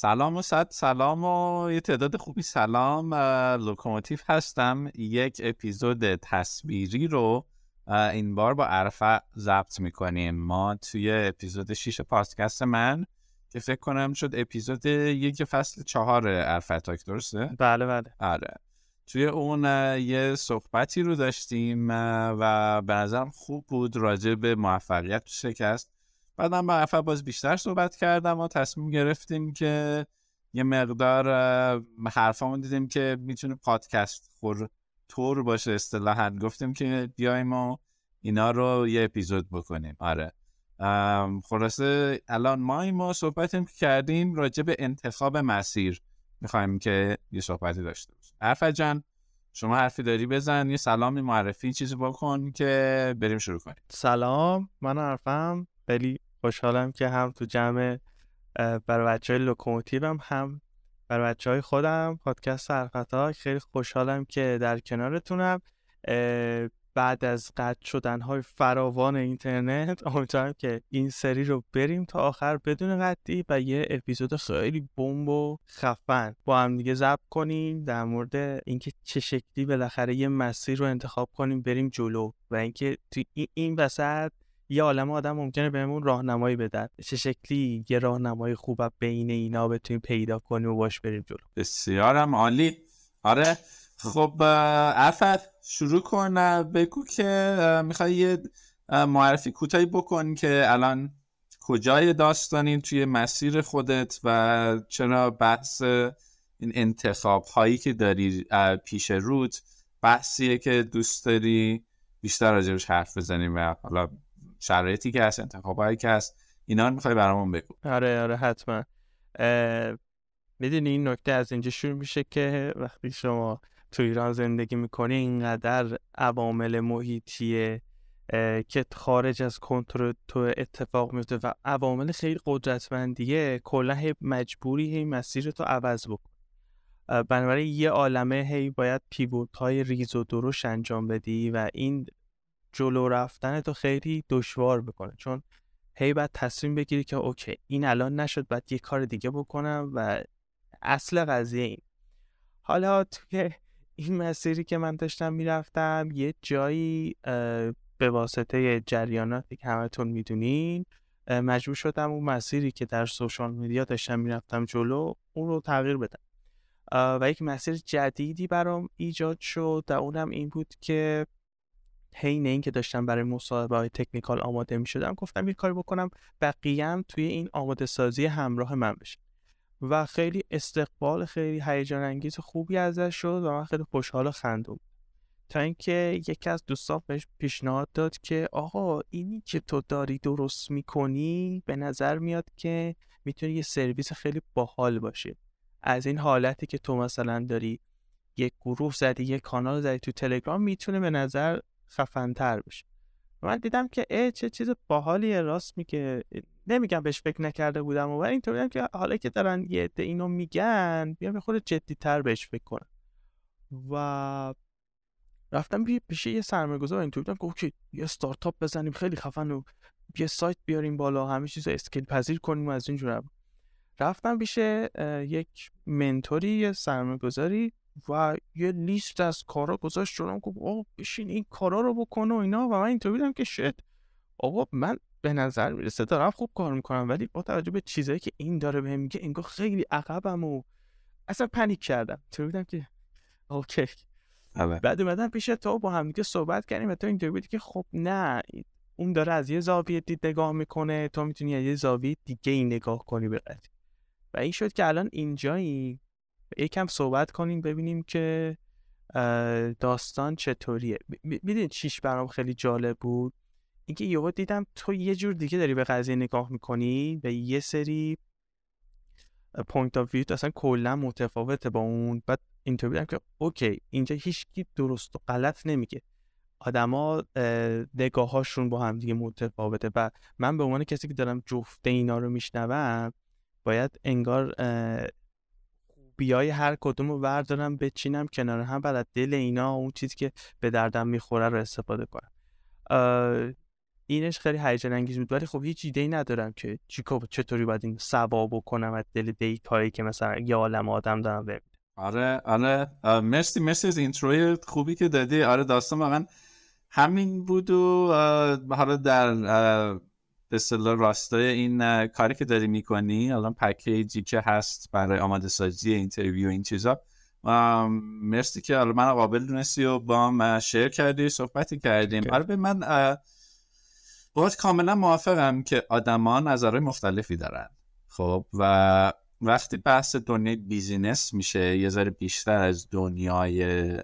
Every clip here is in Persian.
سلام و صد سلام و یه تعداد خوبی سلام. لوکوموتیو هستم. یک اپیزود تصویری رو این بار با عرفت ضبط می‌کنیم. ما توی اپیزود 6 پادکست من که فکر کنم شد اپیزود یک فصل چهار عرفت talk درسته؟ بله بله. آره. توی اون یه صحبتی رو داشتیم و به نظرم خوب بود راجع به موفقیت تو شکست. بعدم با عرفه باز بیشتر صحبت کردم و تصمیم گرفتیم که یه مقدار حرفامون دیدیم که می‌تونه پادکست خور تور باشه اصطلاحا. گفتیم که بیایم و اینا رو یه اپیزود بکنیم. آره. خلاصه الان ما ما صحبتیم که کردیم راجع به انتخاب مسیر. می‌خوایم که یه صحبتی داشته باشیم. عرفه جان شما حرفی داری بزن یه سلامی معرفی چیزی بکن که بریم شروع کنیم. سلام من عرفم. خیلی خوشحالم که هم تو جمع برای بچه های لوکوموتیوم هم برای بچه های خودم پادکست حرفت خیلی خوشحالم که در کنارتونم. بعد از قطع شدن های فراوان اینترنت امیدوارم که این سری رو بریم تا آخر بدون قطعی و یه اپیزود خیلی بمب و خفن. با هم دیگه ضبط کنیم در مورد اینکه چه شکلی بالاخره یه مسیر رو انتخاب کنیم بریم جلو و اینکه تو این وسط یه عالم آدم ممکنه بهمون راهنمایی بدن چه شکلی؟ یه راهنمایی خوب بین اینا بتونیم پیدا کنیم و باش بریم جلو. بسیارم عالی. آره. خب عفت شروع کن. بگو که می‌خوای یه معرفی کوتاهی بکن که الان کجای داستانی توی مسیر خودت و چرا بحث این انتخاب هایی که داری پیش روت بحثیه که دوست داری بیشتر راجبش حرف بزنیم و حالا شرایطی که هست انتخابایی که هست اینا رو می‌خوای برامون بگو. آره آره حتما. می‌دونی این نکته از اینجا شروع میشه که وقتی شما تو ایران زندگی می‌کنی اینقدر عوامل محیطیه که خارج از کنترل تو اتفاق میفته و عوامل خیلی قدرتمندیه. کلا مجبوری هی مسیر تو عوض بکن. بنابراین یه عالمه هی باید pivot های ریز و درشت انجام بدی و این جلو رفتن تو خیلی دشوار بکنه. چون هی باید تصمیم بگیری که okay این الان نشد باید یه کار دیگه بکنم و اصل قضیه این. حالا توی این مسیری که من داشتم می‌رفتم یه جایی به واسطه جریاناتی که همتون می‌دونین مجبور شدم اون مسیری که در social media داشتم می‌رفتم جلو اون رو تغییر بدم. و یک مسیر جدیدی برام ایجاد شد و اونم این بود که حین این که داشتم برای مصاحبه های تکنیکال آماده می شدم گفتم یه کاری بکنم بقیه توی این آماده سازی همراه من بشه و خیلی استقبال خیلی هیجان انگیز خوبی ازش شد و من خیلی خوشحال و خندون تا اینکه یکی از دوستان بهش پیشنهاد داد که آقا اینی که تو داری درست می‌کنی به نظر میاد که می‌تونی یه سرویس خیلی باحال باشه. از این حالتی که تو مثلا داری یک گروه زدی یک کانال زدی تو تلگرام می‌تونه به نظر خفنتر بشه. من دیدم که ای چه چیز باحالیه راست میگه. نمیگم بهش فکر نکرده بودم و اینطوری که حالا که دارن یه عده اینو میگن بیام به خود تر بهش فکر کنم. و رفتم پیش یه سرمایه‌گذار اینطوری بودم که اوکی یه استارتاپ بزنیم خیلی خفن و یه سایت بیاریم بالا همه چیز scale پذیر کنیم و از اینجور. رفتم پیش یک mentor ی یه سرمایه‌گذاری. و یه لیست از کارا گذاشت شدم که آقا بشین این کارا رو بکن و اینا. و من اینطور دیدم که شد آقا من به نظر می‌رسه دارم خوب کار می‌کنم ولی با توجه به چیزایی که این داره بهم میگه انگار خیلی عقبم و اصلا panic کردم. تو بودم که okay. آره. بعد اومدم پیش تو با هم دیگه صحبت کردیم و تو اینطور بودی که خب نه اون داره از یه زاویه دید نگاه می‌کنه تو می‌تونی از یه زاویه دیگه این نگاه کنی به و این شد که الان اینجایی. یکم صحبت کنیم ببینیم که داستان چطوریه. می‌دونید چیش برام خیلی جالب بود؟ اینکه یهو دیدم تو یه جور دیگه داری به قضیه نگاه می‌کنی و یه سری point of view اصلا کلا متفاوته با اون. بعد اینطور بودم که okay اینجا هیچکی درست و غلط نمیگه. آدما نگاهاشون با هم دیگه متفاوته و من به عنوان کسی که دارم جفته اینا رو میشنوم باید انگار بیای هر کدوم رو بردارم بچینم کنار هم بعد دل اینا اون چیزی که به دردم می‌خوره رو استفاده کنم. اینش خیلی هیجان انگیز بود ولی خب هیچ ایده ای ندارم که چیکار چطوری باید این سوا بکنم از دل دیتایی که مثلا یه عالم آدم دارم ببینم. آره آره. مرسی مرسی از intro ی خوبی که دادی. آره داستان واقعا همین بود و حالا در به اصطلاح راستای این کاری که داری می‌کنی الان package ی که هست برای آماده سازی interview این چیزا. مرسی که حالا من قابل دونستی و با هم share کردی صحبتی کردیم. آره به من باید کاملا موافقم که آدما نظرهای مختلفی دارن. خب و وقتی بحث دنیای بیزینس میشه یه ذره بیشتر از دنیای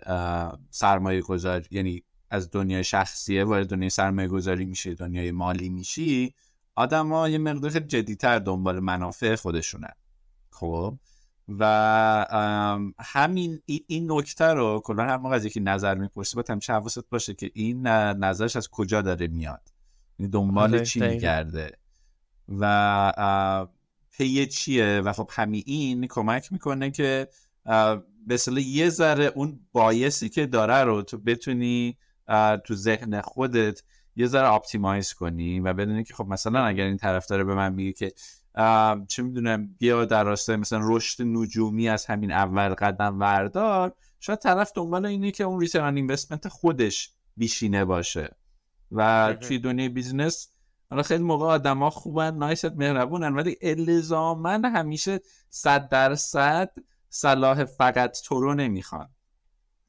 سرمایه گذاری یعنی از دنیای شخصیه وارد دنیای سرمایه گذاری میشه دنیای مالی میشی آدم یه مقدار جدیتر دنبال منافع خودشونن خب؟ و همین این نکته رو کلا هر موقع از یکی نظر می‌پرسی باید همیشه حواست باشه که این نظرش از کجا داره میاد. یعنی دنبال آره، چی میگرده؟ و پی چیه؟ و خب همین این کمک می‌کنه که به یه ذره اون bias ی که داره رو تو بتونی تو ذهن خودت یه ذره optimize کنی و بدونی که خب مثلا اگر این طرف داره به من میگه که چه می‌دونم بیا در راستای مثلا رشد نجومی از همین اول قدم وردار شاید طرف دنبال اینه که اون return investment خودش بیشینه باشه. و توی دنیای business حالا خیلی موقع آدما خوبن nice مهربونن ولی الزامن همیشه صد درصد صلاح فقط تو رو نمی‌خوان.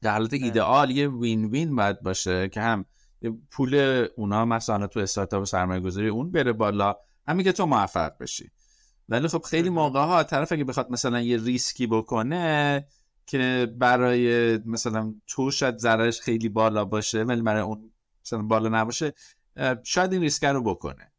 در حالت ایدئال یه win win باید باشه که هم پول اونا مثلا تو استارتاپ سرمایه گذاری اون بره بالا همین که تو موفق بشی. ولی خب خیلی موقع ها طرف اگه بخواد مثلا یه ریسکی بکنه که برای مثلا تو شاید ضررش خیلی بالا باشه ولی برای اون مثلا بالا نباشه شاید این ریسک رو بکنه.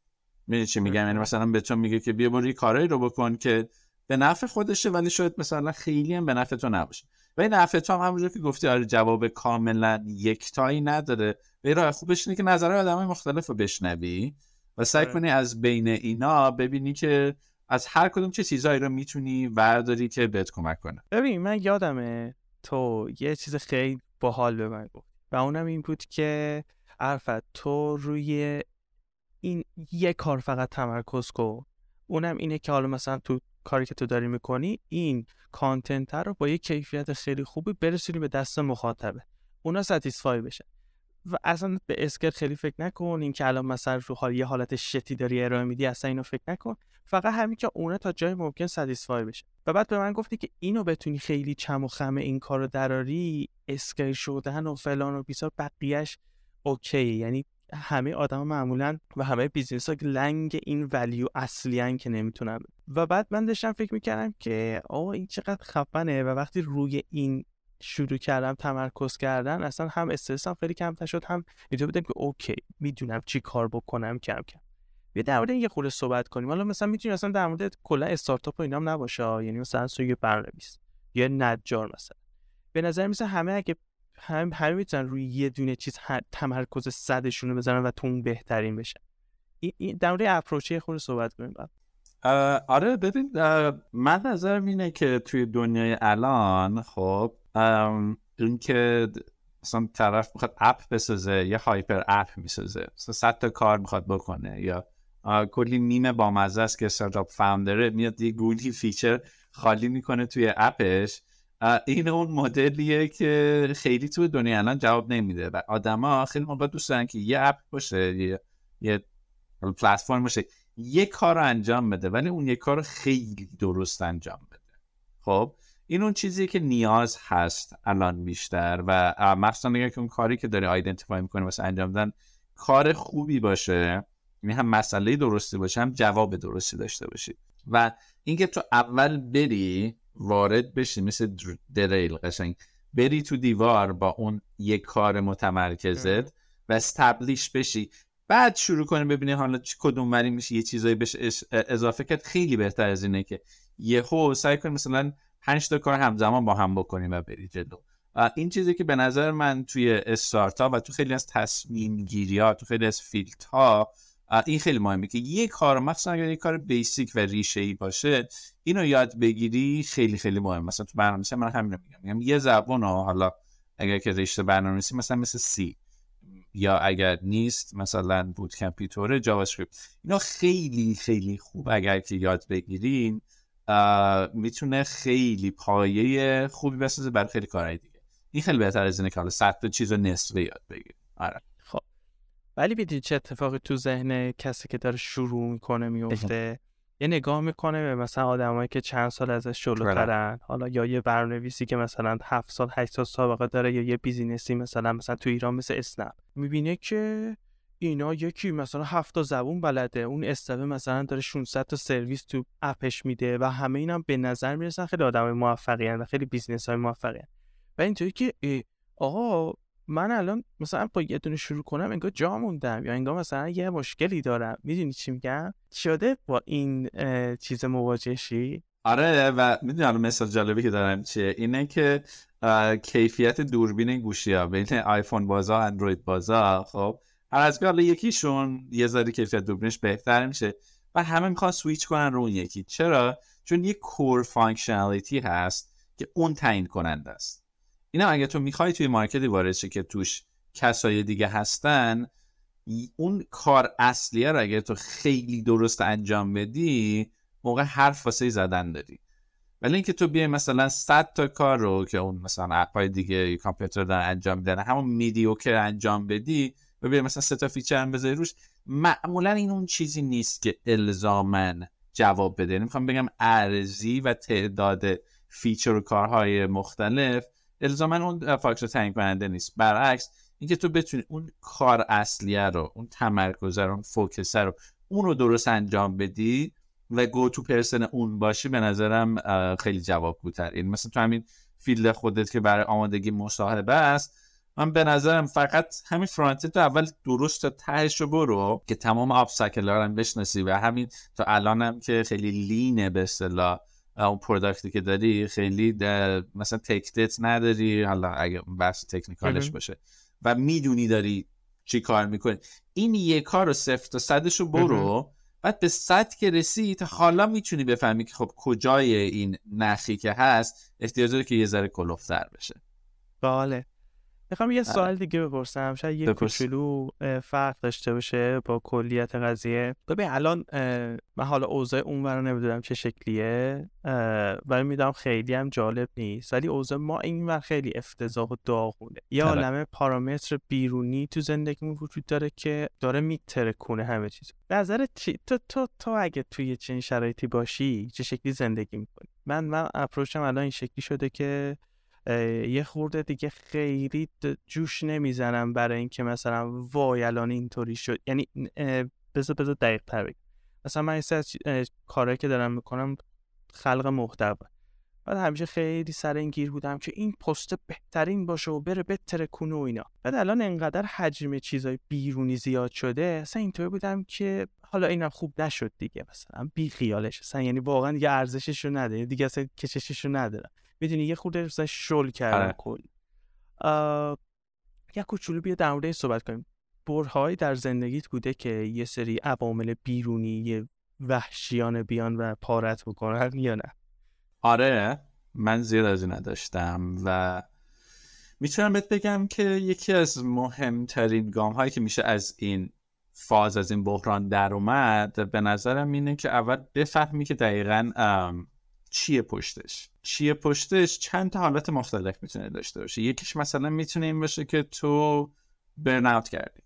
می‌دونی چی میگم؟ یعنی مثلا به تو میگه که بیا برو کارایی رو بکن که به نفع خودشه ولی شاید مثلا خیلی هم به نفع تو نباشه. و این تو هم همونجور که گفتی آره جواب کاملا یکتایی نداره. به راه خوبش اینه که نظرهای آدمای مختلف رو بشنوی و سعی آره. کنی از بین اینا ببینی که از هر کدوم چه چیزهایی رو می‌تونی ورداری که بهت کمک کنه. ببین من یادمه تو یه چیز خیلی باحال به من گفت و اونم این بود که عرفت تو روی این یه کار فقط تمرکز کن. اونم اینه که حالا مثلا تو کاری که تو داری می‌کنی این content رو با یه کیفیت خیلی خوبی برسونی به دست مخاطبه. اونا satisfy بشن. و اصلا به scale خیلی فکر نکن. این که الان مثلا رو حال یه حالت shitty داری ارائه میدی اصلا اینو فکر نکن. فقط همین که اونا تا جای ممکن satisfy بشه و بعد به من گفتی که اینو بتونی خیلی چم و خم این کارو دراری scale شدن و فلان و بیسار بقیهش okay یعنی همه آدم معمولا و همه business ها لنگ این value اصلی که نمی‌تونن. و بعد من داشتم فکر می‌کردم که آه این چقدر خفنه و وقتی روی این شروع کردم تمرکز کردن اصلا هم استرسم خیلی کمتر شد هم اینطور بودم که okay می‌دونم چی کار بکنم کم کم. بیا در مورد یه خورده صحبت کنیم. حالا مثلا می‌تونی اصلا در مورد کلا استارتاپ و اینام نباشه یعنی مثلا سوی برنامه‌نویس یه نجار مثلا. به نظر می‌رسه همه اگه هم همه می‌تونن روی یه دونه چیز تمرکز صدشون رو بزنن و تو اون بهترین بشن. این در مورد approach ی خود صحبت کنیم آره ببین من نظرم اینه که توی دنیای الان خب این که مثلا طرف می‌خواد app بسازه یا hyper app می‌سازه مثلا صد تا کار می‌خواد بکنه یا کلی میم با مزه است که startup founder ه میاد یه گونی feature خالی می‌کنه توی اپش. این اون مدلیه که خیلی تو دنیا الان جواب نمیده و آدما خیلی موقع دوست دارن که یه اپ باشه یه یه پلتفرم باشه یه کار رو انجام بده ولی اون یه کار خیلی درست انجام بده. خب این اون چیزی که نیاز هست الان بیشتر و مخصوصا اگر که اون کاری که داری آیدنتیفای می‌کنه واسه انجام دادن کار خوبی باشه یعنی هم مسئله درستی باشه هم جواب درستی داشته باشی. و اینکه تو اول بری وارد بشی مثل دریل قشنگ. بری تو دیوار با اون یک کار متمرکزت و استبلیش بشی. بعد شروع کنی ببینی حالا کدوم وری میشه یه چیزایی بهش اضافه کرد. خیلی بهتر از اینه که یهو سعی کنی مثلا پنج تا کار همزمان با هم بکنیم و بری جلو. این چیزی که به نظر من توی استارتاپ و تو خیلی از تصمیم گیری ها تو خیلی از فیلت ها این خیلی مهمه که یه کار مخصوصا اگر یه کار basic و ریشه ای باشه اینو یاد بگیری خیلی خیلی مهم مثلا تو برنامه‌نویسی من همین رو میگم. میگم یه زبان ها حالا اگر که رشته برنامه‌نویسی مثلا مثل C یا اگر نیست مثلا بود کمپیوتر JavaScript اینا خیلی خیلی خوب اگر که یاد بگیرین می‌تونه خیلی پایه خوبی بسازه برای خیلی کارهای دیگه. این خیلی بهتر از اینه که حالا صد تا چیز نصفه یاد بگیر آره. ولی ببینید چه اتفاقی تو ذهن کسی که داره شروع می‌کنه میفته یه نگاه می‌کنه به مثلا آدمایی که چند سال ازش جلوترن حالا یا یه برنامه‌نویسی که مثلا هفت سال هشت سال سابقه داره یا یه business ی مثلا مثلا تو ایران مثل اسنپ. می‌بینه که اینا یکی مثلا هفت تا زبون بلده اون اسنپه مثلا داره 600 تا سرویس تو app ش میده و همه اینم به نظر می‌رسن خیلی آدم موفقی و خیلی business های موفقی و اینطوری که آقا من الان مثلا با یه دونه شروع کنم انگار جا موندم یا انگار مثلا یه مشکلی دارم. می‌دونی چی میگم؟ شده با این چیز مواجهشی آره و می‌دونم مثال جالبی که دارم چیه؟ اینه که کیفیت دوربین گوشی ها بین آیفون بازا اندروید بازا خب هر از حالا یکیشون یه ذره کیفیت دوربینش بهتر میشه و همه می‌خوان سویچ کنن رو اون یکی. چرا؟ چون یه core functionality هست که اون تعیین کننده است. اینا اگه تو می‌خوای توی market ی وارد که توش کسای دیگه هستن اون کار اصلیه رو اگه تو خیلی درست انجام بدی موقع حرف واسه زدن داری. ولی اینکه تو بیای مثلا 100 تا کار رو که اون مثلا app ای دیگه competitor دارن انجام میدن همون mediocre انجام بدی و بیای مثلا سه تا feature هم بذاری روش معمولا این اون چیزی نیست که الزاما جواب بده. یعنی می‌خوام بگم ارزی و تعداد feature و کارهای مختلف الزاما اون فاکتور تعیین کننده نیست. برعکس اینکه تو بتونی اون کار اصلیه رو اون تمرکز رو اون focus رو اون رو درست انجام بدی و go-to person اون باشی به نظرم خیلی جواب بودتر این یعنی مثلا تو همین field خودت که برای آمادگی مصاحبه است من به نظرم فقط همین فرانت تو اول درست تا تهش رو برو که تمام آپ هم بشناسی و همین تا الانم که خیلی لینه به اصطلاح اون پروداکتی که داری خیلی مثلا تکتت نداری حالا اگه بحث تکنیکالش باشه. و می‌دونی داری چی کار می‌کنی. این یک کار رو صفر تا صدش رو برو بعد به صد که رسید حالا می‌تونی بفهمی که خب کجای این نخی که هست احتیاج داره که یه ذره کلوفتر بشه. بله. می‌خوام یه سوال دیگه بپرسم. شاید یه کوچولو فرق داشته باشه با کلیت قضیه. ببین الان من حالا اوضاع اون رو نمی‌دونم چه شکلیه ولی می‌دونم خیلی هم جالب نیست. ولی اوضاع ما این ور خیلی افتضاح و داغونه. یه آره. عالمه پارامتر بیرونی تو زندگیمون وجود داره که داره میترکونه همه چیز نظر چی؟ تو تو تو اگه توی چنین شرایطی باشی چه شکلی زندگی می‌کنی؟ من من اپروچم الان این شکلی شده که یه خورده دیگه خیلی جوش نمی‌زنم برای اینکه مثلا وای الان اینطوری شد. یعنی بذار بذار دقیق تر بگم. مثلا من این کارهایی که دارم می‌کنم خلق محتوا. بعد همیشه خیلی سر این گیر بودم که این پست بهترین باشه و بره بتره کنه و اینا. بعد الان انقدر حجم چیزای بیرونی زیاد شده اصلا اینطوری بودم که حالا اینم خوب نشد دیگه مثلا بی خیالش اصلا یعنی واقعا دیگه ارزشش رو نداره دیگه اصلا کششش رو نداره می‌دونی یه خورده مثلا شل کردم آره. کل. یه کوچولو بیا در مورد صحبت کنیم. برهایی در زندگیت بوده که یه سری عوامل بیرونی یه وحشیانه بیان و پارت بکنن یا نه؟ آره. من زیاد از این نداشتم و می‌تونم بهت بگم که یکی از مهمترین گام هایی که میشه از این فاز از این بحران در اومد به نظرم اینه که اول بفهمی که دقیقا چیه پشتش. چیه پشتش چند تا حالت مختلف می‌تونه داشته باشه. یکیش مثلا می‌تونه این باشه که تو برن کردی.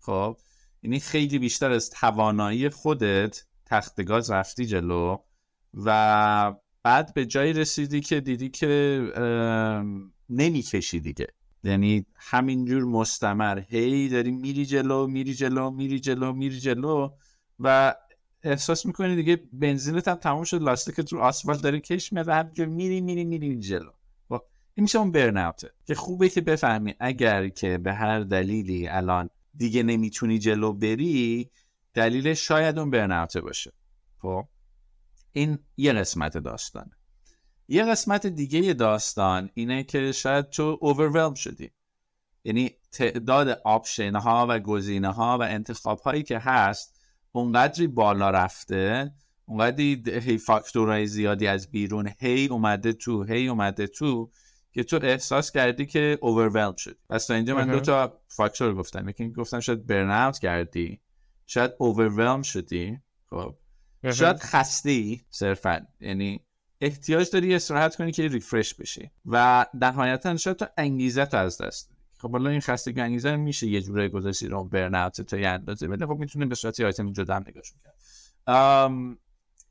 خب؟ یعنی خیلی بیشتر از توانایی خودت تخت گاز رفتی جلو و بعد به جایی رسیدی که دیدی که نمی‌کشی دیگه. یعنی همینجور مستمر هی داری میری جلو میری جلو میری جلو میری جلو و احساس می‌کنی دیگه بنزینت هم تموم شد لاستیکت رو آسفالت داره کش میاد و همینجور میری میری میری جلو. خب، این میشه اون burnout ه که خوبه که بفهمی اگر که به هر دلیلی الان دیگه نمی‌تونی جلو بری دلیل شاید اون burnout ه باشه. خب این یه قسمت داستانه. یه قسمت دیگه داستان اینه که شاید تو overwhelm شدی. یعنی تعداد option ها و گزینه ها و انتخاب هایی که هست اونقدری بالا رفته اونقدری هی فاکتورهای زیادی از بیرون هی اومده تو هی اومده تو که تو احساس کردی که اوورولم شد پس تا اینجا من دو تا فاکتور گفتم. یکی گفتم شاید برن کردی شاید اوورولم شدی. خب. شاید خسته صرفا. یعنی احتیاج داری استراحت کنی که ریفرش بشی. و نهایتا شاید تو انگیزه تو از دست خب حالا این خستگی انگیزه میشه یه جوره گذاشتی رو برن تا یه اندازه ولی خب می‌تونه به صورت آیتم جدا نگاش کرد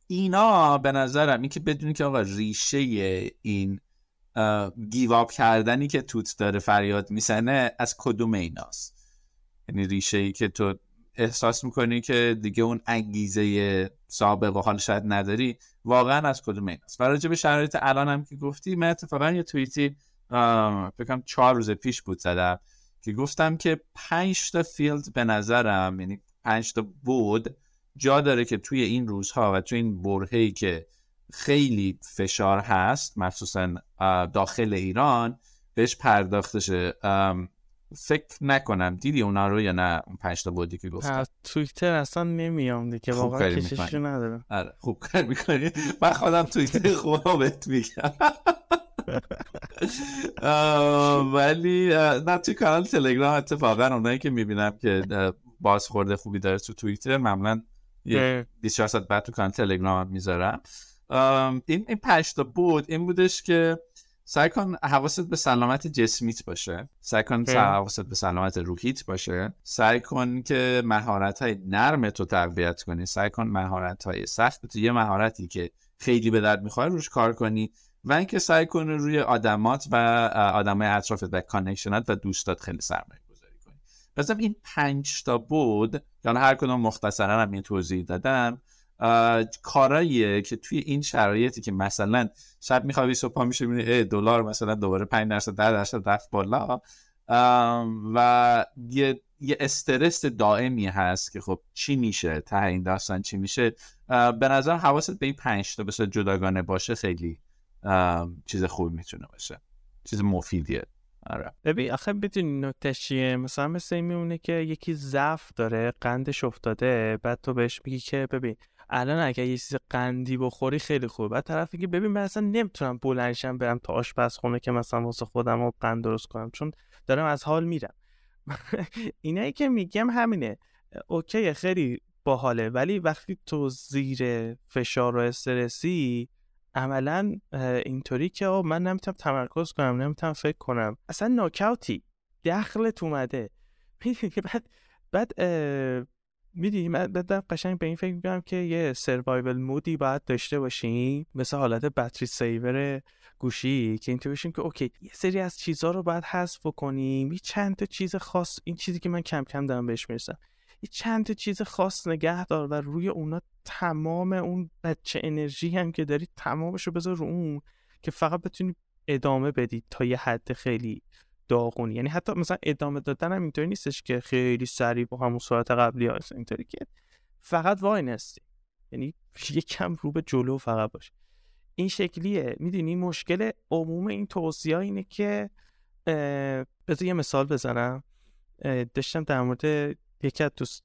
اینا به نظرم این که بدونی که آقا ریشه این گیواب کردنی که توت داره فریاد میسنه از کدوم ایناست؟ یعنی ریشه ای که تو احساس می‌کنی که دیگه اون انگیزه سابق و حال شاید نداری واقعا از کدوم ایناست؟ و راجع به شرایط الان هم که گفتی من اتفاقا یه توییتی فکرم چهار روز پیش بود زدم که گفتم که پنج تا فیلد به نظرم یعنی پنج تا بود جا داره که توی این روزها و توی این برهه‌ای که خیلی فشار هست مخصوصا داخل ایران بهش پرداخته شه. فکر نکنم. دیدی اونا رو یا نه؟ اون پنج تا بودی که گفتم توییتر اصلا نمیام دیگه. واقعا کششی ندارم. آره خوب کار می‌کنی. من خودم توییتر خوبا بهت میگم. ولی نه توی کانال تلگرام اتفاقا اونایی که می‌بینم که بازخورده خوبی داره تو توییتر معمولا یه 24 ساعت بعد تو کانال تلگرام می‌ذارم. این این بود. این بودش که سعی کن حواست به سلامت جسمیت باشه؟ سعی کن حواست به سلامت روحیت باشه؟ سعی کن که مهارت های نرم تو تقویت کنی. سعی کن مهارت های سخت تو یه مهارتی که خیلی به درد می‌خواد روش کار کنی و اینکه سعی کن روی آدمات و آدمای اطرافت و connection ات و دوستات خیلی سرمایه گذاری کنی. پس این پنج تا بود یعنی هر کدوم مختصرا هم توضیح دادم. کاراییه که توی این شرایطی که مثلا شب میخوابی صبح میشه می‌بینی دلار مثلا دوباره 5 درصد 10 درصد رفت بالا. و یه یه استرس دائمی هست که خب چی میشه؟ ته این داستان چی میشه؟ به نظر حواست به این پنج تا بسیار جداگانه باشه خیلی چیز خوب می‌تونه باشه. چیز مفیدیه. آره. ببین آخه بدونی نکته چیه؟ مثلا مثل این میمونه که یکی ضعف داره قندش افتاده بعد تو بهش میگی که ببین الان اگر یه چیز قندی بخوری خیلی خوبه. بعد طرف میگه ببین من اصلا نمی‌تونم بلنشم برم تا آشپزخونه که مثلا واسه خودم رو قند درست کنم چون دارم از حال میرم. اینایی که میگم همینه. اوکی خیلی باحاله ولی وقتی تو زیر فشار و استرسی عملا اینطوری که من نمی‌تونم تمرکز کنم نمی‌تونم فکر کنم. اصلا ناکاوتی دخلت اومده. بعد بعد می‌دونی من بدم قشنگ به این فکر می‌کنم که یه سروایول مودی باید داشته باشیم. مثل حالت بطری سیور گوشی که اینطور بشیم که اوکی یه سری از چیزها رو باید حذف کنیم یه چند تا چیز خاص این چیزی که من کم کم دارم بهش می‌رسم. یه چند تا چیز خاص نگه دار و روی اونا تمام اون بچه انرژی هم که داری تمامش رو بذار رو اون که فقط بتونی ادامه بدی تا یه حد خیلی داغونی. یعنی حتی مثلا ادامه دادن هم اینطوری نیستش که خیلی سریع با همون سرعت قبلی هست اینطوری که فقط وای نستی یعنی کم رو به جلو فقط باشه این شکلیه. می‌دونی مشکل عموم این توصیه اینه که بذار یه مثال بزنم. داشتم در مورد یکی از دوست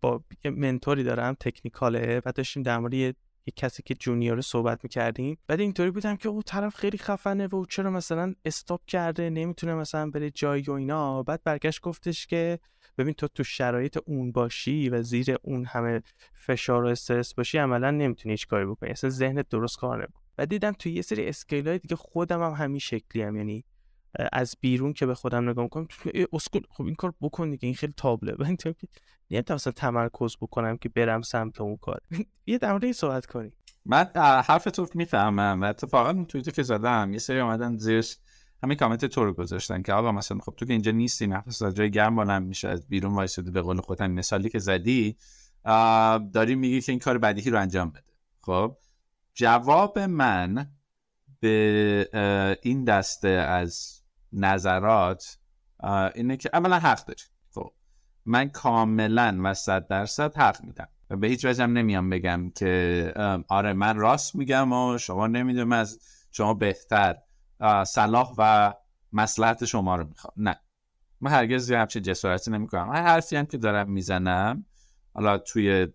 با منتوری دارم تکنیکاله. و داشتیم در مورد کسی که junior صحبت می‌کردیم. بعد اینطوری بودم که اون طرف خیلی خفنه و چرا مثلا stop کرده نمی‌تونه مثلا بره جایی و اینا. بعد برگشت گفتش که ببین تو تو شرایط اون باشی و زیر اون همه فشار و استرس باشی عملا نمی‌تونی هیچ کاری بکنی. اصلا ذهنت درست کار نمی‌کنه و دیدم تو یه سری skill های دیگه خودم هم همین شکلی هم. یعنی از بیرون که به خودم نگاه می‌کنم اسکول خب این کار بکن دیگه این خیلی تابله. و این نمی‌تونم اصلا تمرکز بکنم که برم سمت اون کار. یه در این صحبت کنی. من حرف تو می‌فهمم و اتفاقا توی تو که زدم یه سری آمدن زیرش همین کامنت تو رو گذاشتن که آقا مثلا خب تو که اینجا نیستی نفس از جای گرم بلند میشه از بیرون وایسادی به قول خودم مثالی که زدی داری میگی که این کار بدیهی رو انجام بده. خب؟ جواب من به این دسته از نظرات اینه که اولا حق داری. خب من کاملا و صد درصد حق میدم. و به هیچ وجه نمیام بگم که آره من راست میگم و شما نمی‌دونم از شما بهتر صلاح و مسلحت شما رو می‌خوام. نه. من هرگز همچین جسارتی نمی‌کنم. هر حرفی هم که دارم می‌زنم حالا توی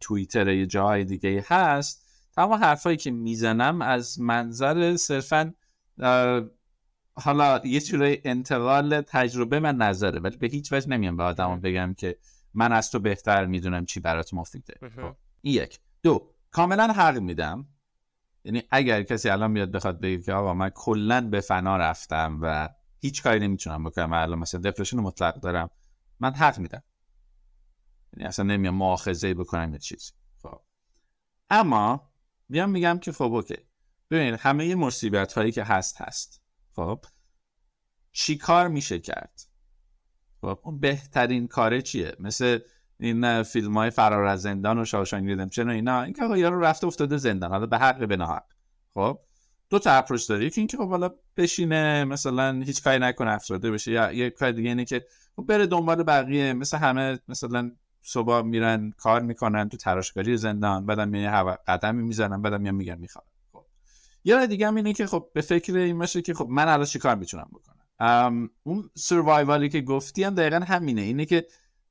توییتر یه جاهای دیگه هست تمام حرفایی که می‌زنم از منظر صرفا حالا یه جورای انتقال تجربه من نظره ولی به هیچ وجه نمیام به آدم بگم که من از تو بهتر می‌دونم چی برات مفیده. خب، این یک. دو کاملا حق میدم. یعنی اگر کسی الان بیاد بخواد بگه که آقا من کلا به فنا رفتم و هیچ کاری نمی‌تونم بکنم و الان مثلا دپرشن مطلق دارم من حق میدم. یعنی اصلا نمیام مؤاخذه بکنم یه چیزی. خب. اما میام میگم که خب اوکی. ببینید همه مصیبت هایی که هست هست. خب چی کار میشه کرد؟ خب اون بهترین کاره چیه؟ مثل این فیلم های فرار از زندان و شاوشانگ ریدمپشن و اینا این که یارو رفته افتاده زندان حالا به حق به نحق خب دو تا اپروچ داری که اینکه خب حالا بشینه مثلا هیچ کاری نکنه افسرده بشه. یا یه کار دیگه اینه که خب بره دنبال بقیه. مثل همه مثلا صبح میرن کار می‌کنن تو تراشکاری زندان بعدم یه قدمی می‌زنن بعدم میگن می‌خوام یه دیگه هم اینه که خب به فکر این باشه که خب من الان چیکار می‌تونم بکنم؟ اون survival ی که گفتی هم دقیقا همینه. اینه که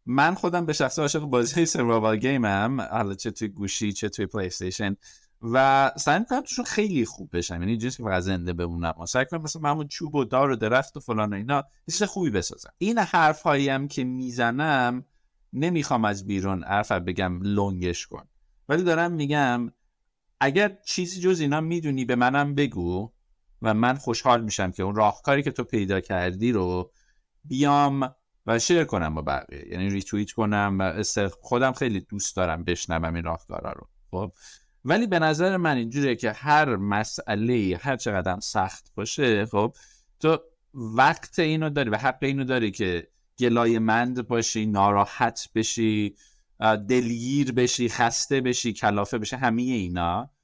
من خودم به شخص عاشق بازی survival game هم حالا چه توی گوشی چه توی پلی استیشن و سعی می‌کنم توشون خیلی خوب بشم. یعنی جنسی که فقط زنده بمونم. سعی کنم مثلا همون چوب و دار و درخت و فلان و اینا چیز خوبی بسازم. این حرف هایی که می‌زنم نمی‌خوام از بیرون حرف بگم لونگش کن. ولی دارم میگم اگر چیزی جز اینا می‌دونی به منم بگو و من خوشحال میشم که اون راهکاری که تو پیدا کردی رو بیام و شیر کنم با بقیه. یعنی ریتویت کنم و خودم خیلی دوست دارم بشنوم این راهکارا رو. خب؟ ولی به نظر من اینجوریه که هر مسئله هر چقدر سخت باشه خب تو وقت اینو داری و حق اینو داری که گلای مند باشی ناراحت بشی دلگیر بشی خسته بشی کلافه بشه همه اینا.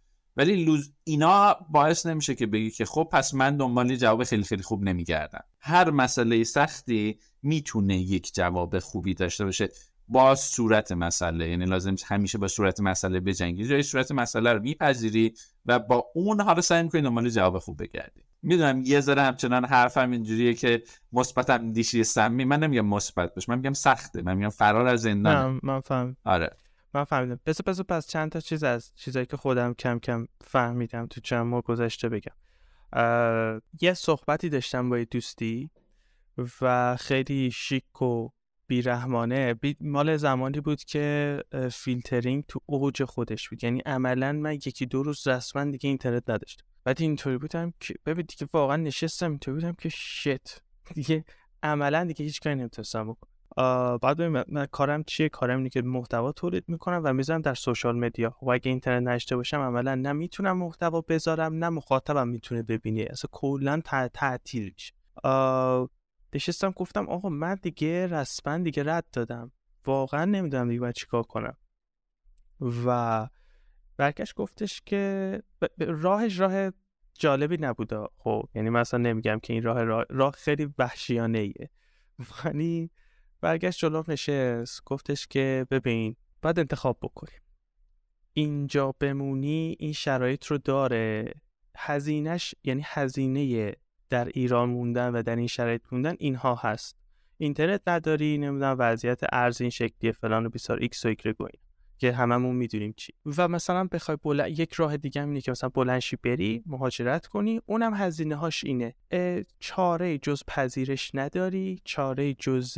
ولی لوز اینا باعث نمیشه که بگی که خب پس من دنبال جواب خیلی خیلی خوب نمیگردم. هر مسئله سختی می‌تونه یک جواب خوبی داشته باشه با صورت مسئله. یعنی لازم همیشه با صورت مسئله بجنگی. جای صورت مسئله رو میپذیری و با اون حالا سعی می‌کنی دنبال جواب خوب بگردی. می‌دونم یه ذره همچنان حرفم اینجوریه که مثبتم دیشی سمی من نمیگم مثبت باش من میگم سخته. من میگم فرار از زندان. من فهم آره. من فهمیدم. پس پس پس چند تا چیز از چیزایی که خودم کم کم فهمیدم تو چند ماه گذشته بگم. یه صحبتی داشتم با دوستی و خیلی شیک و بیرحمانه. بی... مال زمانی بود که فیلترینگ تو اوج خودش بود. یعنی عملا من یکی دو روز رسما دیگه اینترنت نداشتم. بعد اینطوری بودم که ببین دیگه واقعا نشستم اینطوری بودم که shit دیگه عملا دیگه هیچ کاری نمی‌تونستم بکنم. بعد من, من کارم چیه؟ کارم اینه که محتوا تولید می‌کنم و می‌ذارم در social media. و اگه اینترنت نداشته باشم عملا نه می‌تونم محتوا بذارم نه مخاطبم می‌تونه ببینه. اصلا کلا تعطیل میشه. نشستم گفتم آقا من دیگه رسما دیگه رد دادم. واقعا نمی‌دونم دیگه باید چیکار کنم. و برکش گفتش که راهش راه جالبی نبوده. خب یعنی مثلا نمیگم که این راه راه, راه خیلی وحشیانه ایه ولی برگشت جلو نشست گفتش که ببین باید انتخاب بکنیم. اینجا بمونی این شرایط رو داره. هزینهش یعنی هزینه در ایران موندن و در این شرایط موندن اینها هست. اینترنت نداری نمی‌دونم وضعیت ارز این شکلی فلان و بیسار ایکس و ایگرگ که هممون می‌دونیم چی. و مثلا بخوای بل... یک راه دیگه اینه که مثلا بلند شی بری مهاجرت کنی. اونم هزینه هاش اینه چاره جز پذیرش نداری چاره جز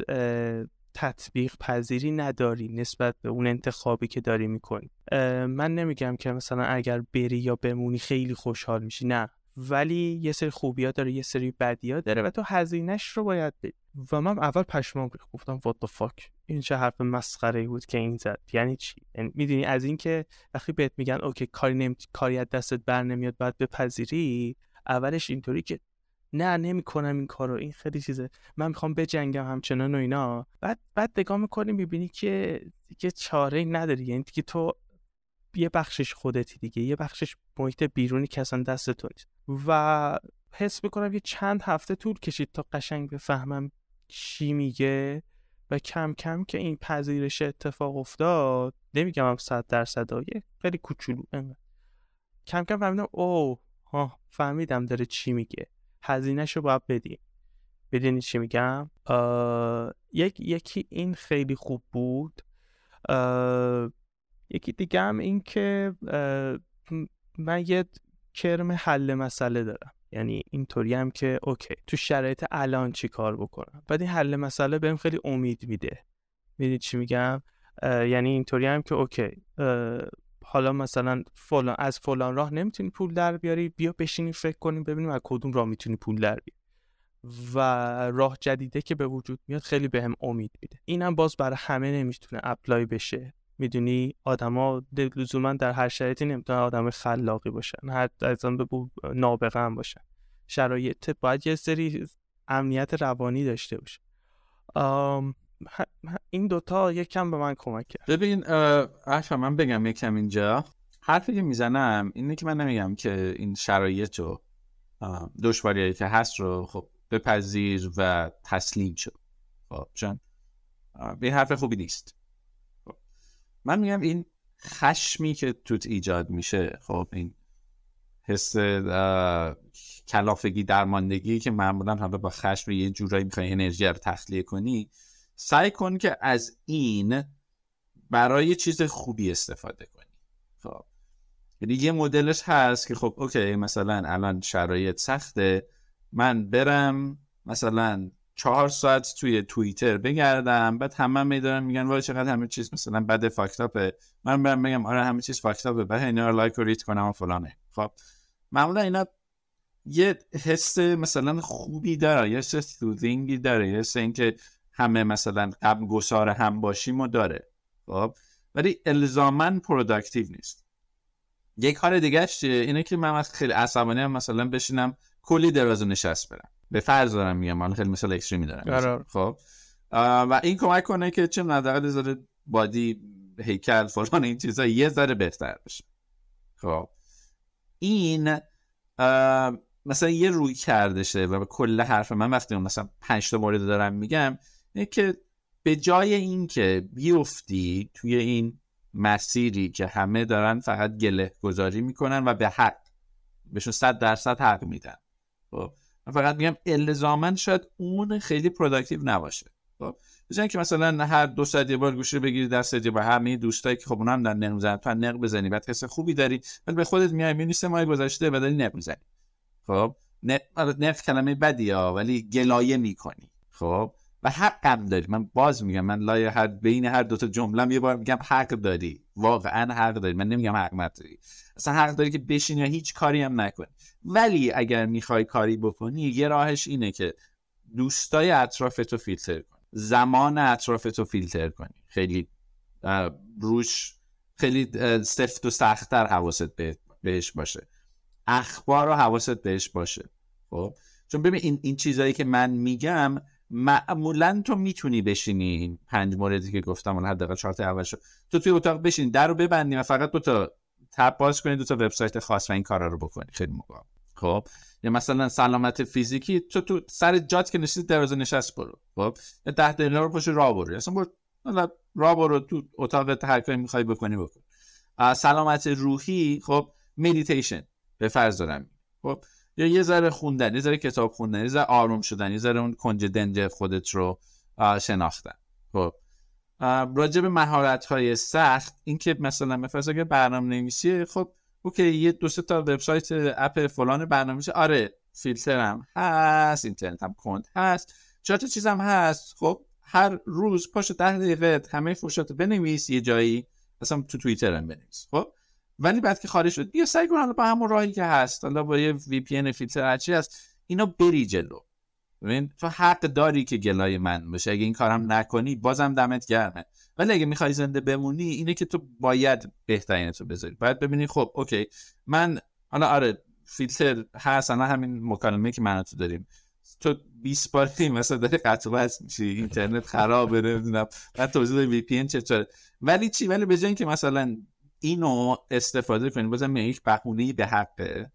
تطبیق پذیری نداری نسبت به اون انتخابی که داری می‌کنی. من نمیگم که مثلا اگر بری یا بمونی خیلی خوشحال میشی نه. ولی یه سری خوبی ها داره یه سری بدی ها داره و تو هزینهش رو باید بدی و من اول پشمام گفتم what the fuck این چه حرف مسخره بود که این زد. یعنی چی؟ یعنی می‌دونی از اینکه وقتی بهت میگن اوکی کاری نمی... کاری از دستت بر نمیاد بعد بپذیری اولش اینطوری که نه نمی‌کنم این کارو این خیلی چیزه. من می‌خوام بجنگم همچنان و اینا. بعد بعد نگاه می‌کنی می‌بینی که دیگه چاره نداری. یعنی دیگه تو یه بخشش خودتی دیگه یه بخشش محیط بیرونی که اصلا دست تو نیست. و حس می‌کنم یه چند هفته طول کشید تا قشنگ بفهمم چی میگه و کم کم که این پذیرش اتفاق افتاد نمیگم هم صد درصد یه خیلی کوچولو کم کم فهمیدم او ها فهمیدم داره چی میگه. هزینهش رو باید بدیم. بدونی چی میگم؟ یک یکی این خیلی خوب بود. یکی دیگه هم این که من یه کرم حل مسئله دارم. یعنی اینطوری هم که okay تو شرایط الان چی کار بکنم؟ بعد این حل مسئله بهم خیلی امید میده. می‌دونید چی میگم؟ یعنی اینطوری هم که okay حالا مثلا فلان از فلان راه نمی‌تونی پول در بیاری؟ بیا بشینی فکر کنیم ببینیم از کدوم راه می‌تونی پول در بیاری. و راه جدیده که به وجود میاد خیلی بهم به امید میده. اینم باز برای همه نمی‌تونه apply بشه. می‌دونی آدما لزوما در هر شرایطی نمی‌تونن آدم خلاقی باشن هر از به نابغه هم باشن. شرایط باید یه سری امنیت روانی داشته باشه. این دوتا یکم به من کمک کرد. ببین اشا من بگم یکم اینجا. حرفی که می‌زنم اینه که من نمیگم که این شرایط رو دشواریایی که هست رو خب بپذیر و تسلیم شد خب چون به حرف خوبی نیست. من میگم این خشمی که توت ایجاد میشه خب این حس کلافگی درماندگی که معمولا حالا با خشم یه جورایی می‌خوای انرژی رو تخلیه کنی سعی کن که از این برای چیز خوبی استفاده کنی. خب یعنی یه مدلش هست که خب اوکی مثلا الان شرایط سخته من برم مثلا چهار ساعت توی توییتر بگردم بعد همه میدارن میگن وای چقدر همه چیز مثلا بده فاکتاپه من برم بگم آره همه چیز fucked up ه بعد اینا رو like و ریت کنم و فلانه. خب. معمولا اینا یه حس مثلا خوبی داره یه حس soothing ی داره یه حس اینکه همه مثلا غمگسار هم باشیم و داره. خب. ولی الزاما productive نیست. یک کار دیگه اینه که من خیلی عصبانی مثلا بشینم کلی دراز نشست برم. به فرض دارم میگم من خیلی مثال extreme ی دارم. خب. و این کمک کنه که چه نداره ذره بادی هیکل فلان این چیزا یه ذره بهتر بشه. خب. این مثلا یه روی کردشه و به کل حرف من وقتی مثلا پنج تا مورد دارم میگم اینه که به جای اینکه بیفتی توی این مسیری که همه دارن فقط گله گذاری می‌کنن و به حق بهشون صد درصد حق میدن. خب. من فقط میگم الزاما شاید اون خیلی productive نباشه. خب؟ بزنین که مثلا هر دو ساعت یه بار گوشی بگیری دستت با همه دوستایی که خب اونم در نق می‌زنن تو نق بزنی بعد حس خوبی داری ولی به خودت میای می‌بینی سه ماه گذشته و داری نق می‌زنی. خب؟ نق کلمه بدی ها ولی گلایه می‌کنی. خب؟ و حقم داری. من باز میگم من لای هر بین هر دوتا جمله یه بار میگم حق داری. واقعا حق داری. من نمیگم حق نداری. اصلا حق داری که بشینی یا هیچ کاری هم نکنی. ولی اگر می‌خوای کاری بکنی یه راهش اینه که دوستای اطرافتو فیلتر کنی. زمان اطرافتو فیلتر کنی. خیلی روش خیلی سفت و سختتر حواست بهش باشه. اخبار رو حواست بهش باشه. خب؟ چون ببین این, این چیزایی که من میگم معمولا تو می‌تونی بشینی پنج موردی که گفتم اون حداقل چهار تا اول تو توی اتاق بشین در رو ببندی و فقط دو تا tab باز کنی دو تا وبسایت خاص و این کارا رو بکنی. خیلی موقع خب؟ یا مثلا سلامت فیزیکی تو تو سر جات که نشستی دراز نشست برو. خب؟ ده دقیقه رو پاشو راه برو. اصلا برو راه برو تو اتاق هر کاری می‌خوای بکنی بکن. سلامت روحی خب؟ مدیتیشن به فرض دارم. خب؟ یا یه ذره خوندن یه ذره کتاب خوندن یه ذره آروم شدن یه ذره اون کنج دنج خودت رو شناختن. خب. راجع به مهارت های سخت اینکه مثلا مثلا اگه برنامه نویسی خب اوکی یه دو تا وبسایت app فلان برنامه‌نویسی آره فیلترم هست اینترنت هم کند هست چهار تا چیزم هست. خب هر روز پاش ده دقیقه همه فرشات بنویس یه جایی مثلا تو توییتر هم بنویس. خب؟ ولی بعد که خارج شد بیا سعی کن با همون راهی که هست. حالا با یه VPN فیلتر هرچی هست اینا بری جلو. ببین تو حق داری که گله‌مند باشی. اگه این کارم نکنی بازم دمت گرمه. ولی اگه می‌خوای زنده بمونی اینه که تو باید بهترین تو بذاری. باید ببینی خب اوکی. من حالا آره فیلتر هست. الان همین مکالمه که من تو داریم. تو 20 بار مثلا داری قطع وصل میشی. اینترنت خرابه نمی‌دونم. بعد توضیح VPN چطوره. ولی چی؟ ولی به جای که مثلا اینو استفاده کنی بازم یک بهونه به حقه.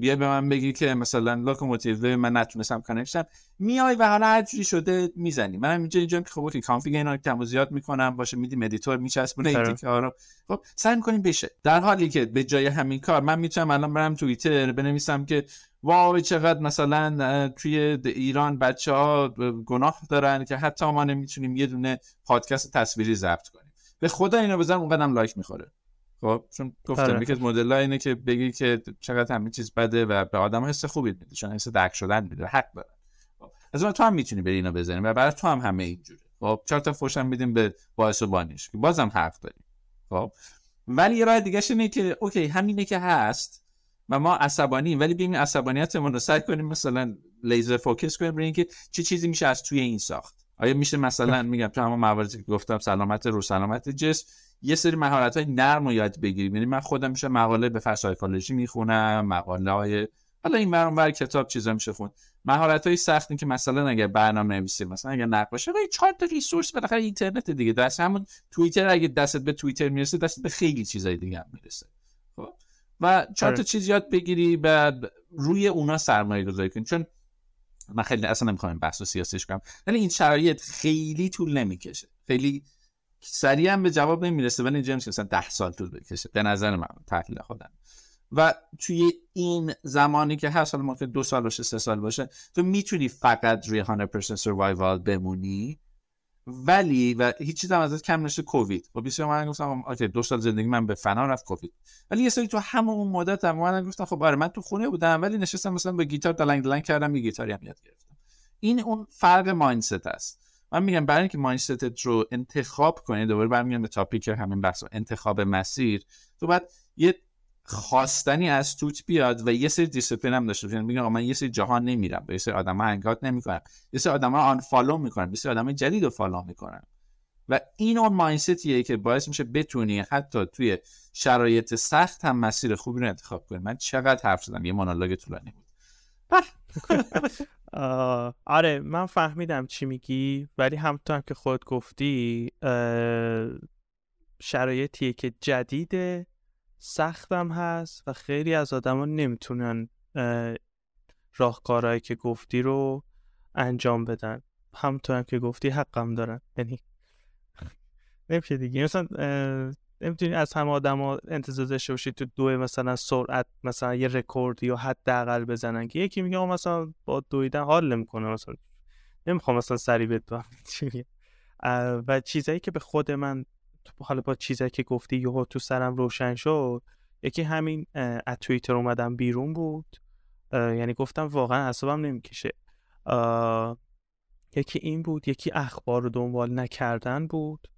بیا به من بگی که مثلا لوکوموتیو من نتونستم کانکشن میای و حالا هر شده می‌زنی. منم اینجا اینجا که خب کانفیگ اینا کم زیاد می‌کنم باشه میدی مدیتور میچسبونه این آره. تیکه رو. خب سعی می‌کنیم بشه. در حالی که به جای همین کار من می‌تونم الان برم توییتر بنویسم که واو چقدر مثلا توی ایران بچه ها گناه دارن که حتی ما نمی‌تونیم یه دونه پادکست تصویری ضبط کنیم. به خدا اینو بزنم اونقدرم لایک می‌خوره. خب چون گفتم آره. یکی از مدل اینه که بگی که چقدر همین چیز بده و به آدم حس خوبی میده چون حس درک شدن میده حق داره. خب، از اون تو هم می‌تونی بری اینو بزنی و برای تو هم همه اینجوره خب چهار تا فوشم میدیم به باعث و بانیش که بازم حق داریم. خب ولی یه راه دیگه اینه که اوکی همینه که هست و ما عصبانیم ولی ببین عصبانیتمون رو سعی کنیم مثلا laser focus کنیم روی اینکه چه چیزی میشه از توی این ساخت. آیا میشه مثلا میگم تو همون مواردی که گفتم سلامت رو سلامت جسم یه سری مهارت های نرم رو یاد بگیریم. یعنی من خودم میشه مقاله به فسایکولوژی می‌خونم مقاله های حالا این برام بر کتاب چیزا میشه خون مهارت های سختی که مثلا اگه برنامه نویسی مثلا اگه نقاشه یه چهار تا ریسورس بالاخره اینترنت دیگه. دست همون توییتر اگه دستت به توییتر می‌رسه دستت به خیلی چیزای دیگه هم می‌رسه. خب؟ و چهار تا آره. چیز یاد بگیری بعد روی اونا سرمایه گذاری کنی. چون من خیلی اصلا نمی‌خوام بحث و سیاسیش کنم ولی این شرایط خیلی طول نمی‌کشه. خیلی سریع هم به جواب نمی‌رسه ولی میشه مثلا ده سال طول بکشه. به نظر من تحلیل خودم. و توی این زمانی که هست حالا ممکن دو سال باشه سه سال باشه تو می‌تونی فقط روی 100% سروایوال بمونی. ولی و هیچ چیز هم ازت کم نشه کووید. و بسیار من گفتم اوکی دو سال زندگی من به فنا رفت کووید. ولی یه سری تو همون مدت هم من گفتم خب آره من تو خونه بودم ولی نشستم مثلا با گیتار دلنگ دلنگ کردم یه گیتاری هم یاد گرفتم. این اون فرق mindset است من میگم برای اینکه mindset ت رو انتخاب کنی دوباره برمیگردم به topic همین بحث انتخاب مسیر تو باید یه خواستنی از توت بیاد و یه سری دیسپلین هم داشته باشی. میگم من یه سری جهان نمیرم به یه سری آدما نگاه نمی‌کنم یه سری آدما unfollow می‌کنم یه سری آدم جدید رو follow می‌کنم. و این اون mindset یه که باعث میشه بتونی حتی توی شرایط سخت هم مسیر خوبی رو انتخاب کنی. من چقدر حرف زدم؟ یه monologue طولانی بود. آره من فهمیدم چی میگی ولی همونطور هم که خود گفتی شرایطیه که جدیده سختم هست و خیلی از آدما نمی‌تونن اه، راهکارهایی که گفتی رو انجام بدن. همونطور هم که گفتی حقم دارن. یعنی نمیشه دیگه. مثلا نمی‌تونی از همه آدما انتظار داشته باشی تو دو مثلا سرعت مثلا یه رکوردی یا حداقل بزنن که یکی میگه مثلا با دویدن حال نمی‌کنه مثلا. نمی‌خوام مثلا سری بدوم و چیزایی که به خود من حالا با چیزایی که گفتی یهو تو سرم روشن شد یکی همین از توییتر اومدم بیرون بود. یعنی گفتم واقعا اعصابم نمی‌کشه. یکی این بود یکی اخبار رو دنبال نکردن بود.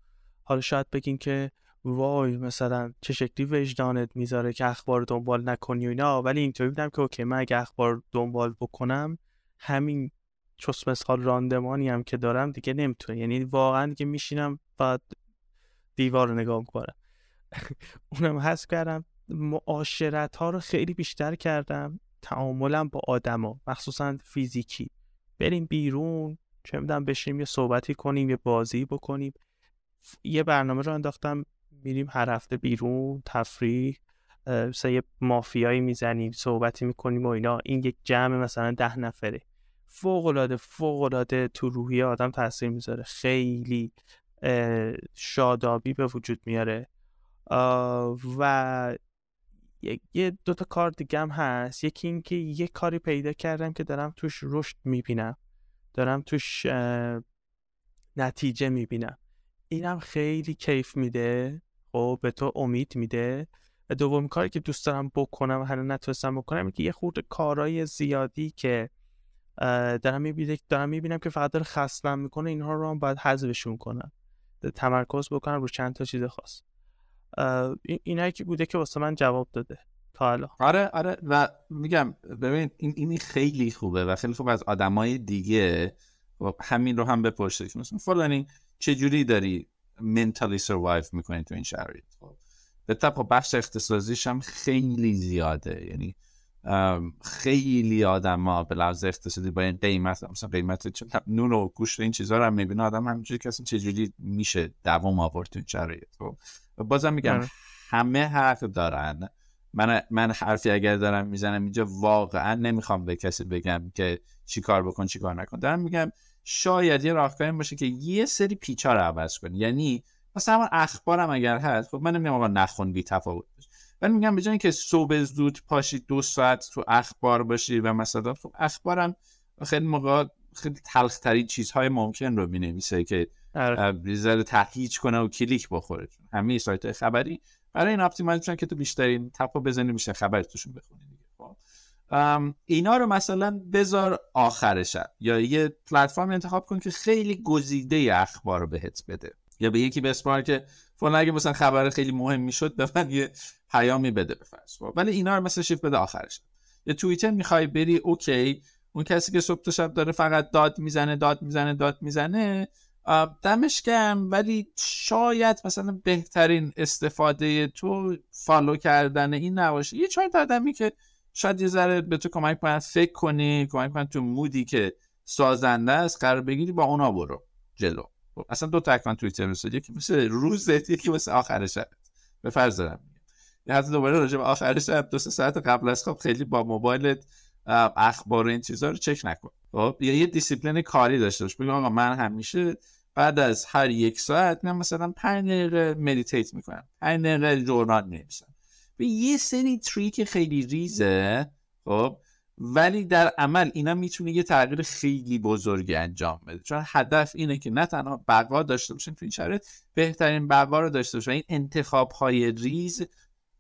حالا شاید بگین که وای مثلا چه شکلی وجدانت می‌ذاره که اخبار دنبال نکنی و اینا. ولی اینطوری بودم که اوکی من اگه اخبار دنبال بکنم همین چوس مثال راندمانی هم که دارم دیگه نمی‌تونه. یعنی واقعا دیگه میشینم بعد دیوار رو نگاه می‌کنم. اونم حس کردم معاشرت ها رو خیلی بیشتر کردم تعاملم با آدما مخصوصا فیزیکی. بریم بیرون چه می‌دونم بشینیم یه صحبتی کنیم یه بازی بکنیم. یه برنامه رو انداختم میریم هر هفته بیرون تفریح مثلا یه مافیایی می‌زنیم صحبتی می‌کنیم و اینا. این یک جمع مثلا ده نفره. فوق العاده فوق العاده تو روحیه آدم تاثیر می‌ذاره. خیلی شادابی به وجود میاره. و یه- دو تا کار دیگه هم هست. یکی این که یه کاری پیدا کردم که دارم توش رشد می‌بینم. دارم توش نتیجه می‌بینم. اینم خیلی کیف میده. خب به تو امید میده. و دومین کاری که دوست دارم بکنم و هنوز نتونستم بکنم که یه خورده کارهای زیادی که دارم می‌بینم دارم می‌بینم که فقط داره خستم می‌کنه اینها رو هم باید حذفشون کنم. تمرکز بکنم رو چند تا چیز خاص. اینایی که بوده که واسه من جواب داده تا حالا آره آره. و میگم ببین این این خیلی خوبه و خیلی خوب از آدمای دیگه. و همین رو هم بپرسید. مثلا فلانی چه جوری داری منتالی سروایو می‌کنی تو این شرایط. خب. به طب خب بخش اختصاصیش هم خیلی زیاده. یعنی خیلی آدما به لحاظ اقتصادی با این قیمت مثلا قیمت نون و گوشت این چیزا رو هم می‌بینه آدم همینجوری که اصلا چجوری میشه دوام آورد تو این شرایط. خب. و بازم میگم آره. همه حق دارن. من من حرفی اگر دارم می‌زنم اینجا واقعا نمی‌خوام به کسی بگم که چی کار بکن چی کار نکن. دارم میگم شاید یه راهکاری باشه که یه سری پیچا رو عوض کنی. یعنی مثلا همون اخبارم اگر هست خب من نمیگم آقا نخون بی تفاوت باش. ولی میگم به جای اینکه صبح زود پاشی دو ساعت تو اخبار باشی و مثلا خب اخبارم خیلی موقع خیلی تلخ‌ترین چیزهای ممکن رو می‌نویسه که آره. ذره تهییج کنه و کلیک بخوره. همه سایت خبری برای این optimize که تو بیشترین tap رو بزنی میشه خبر توشون بخونی. اینا رو مثلا بذار آخر شب یا یه پلتفرم انتخاب کن که خیلی گزیده اخبار رو بهت بده. یا به یکی بسپار که فلان اگه مثلا خبر خیلی مهم می‌شد به من یه پیامی بده فرض خب، ولی اینا رو مثلا شیفت بده آخرش یه توییتر می‌خوای بری okay. اون کسی که صبح تا شب داره فقط داد می‌زنه داد می‌زنه داد می‌زنه دمش گرم. ولی شاید مثلا بهترین استفاده تو follow کردن این نباشه. یه چهار آدمی که شاید یه ذره به تو کمک کنن فکر کنی کمک کنن تو mode ی که سازنده است قرار بگیری با اونا برو جلو. خب، اصلا دو تا account توییتر مثل یکی مثل روز یکی مثل آخر شب. به فرض دارم. یه حتی دوباره راجع به آخر شب دو ساعت قبل از خواب خیلی با موبایلت اخبار این چیزها رو چک نکن. خب یه دیسیپلین کاری داشته باش. بگم آقا من همیشه بعد از هر یک ساعت من مثلا 5 دقیقه meditate می‌کنم. 5 دقیقه journal می‌نویسم. به یه سری trick خیلی ریزه خب؟ ولی در عمل اینا می‌تونه یه تغییر خیلی بزرگی انجام بده. چون هدف اینه که نه تنها بقا داشته باشین تو این شرایط بهترین بقا رو داشته باشین این انتخاب های ریز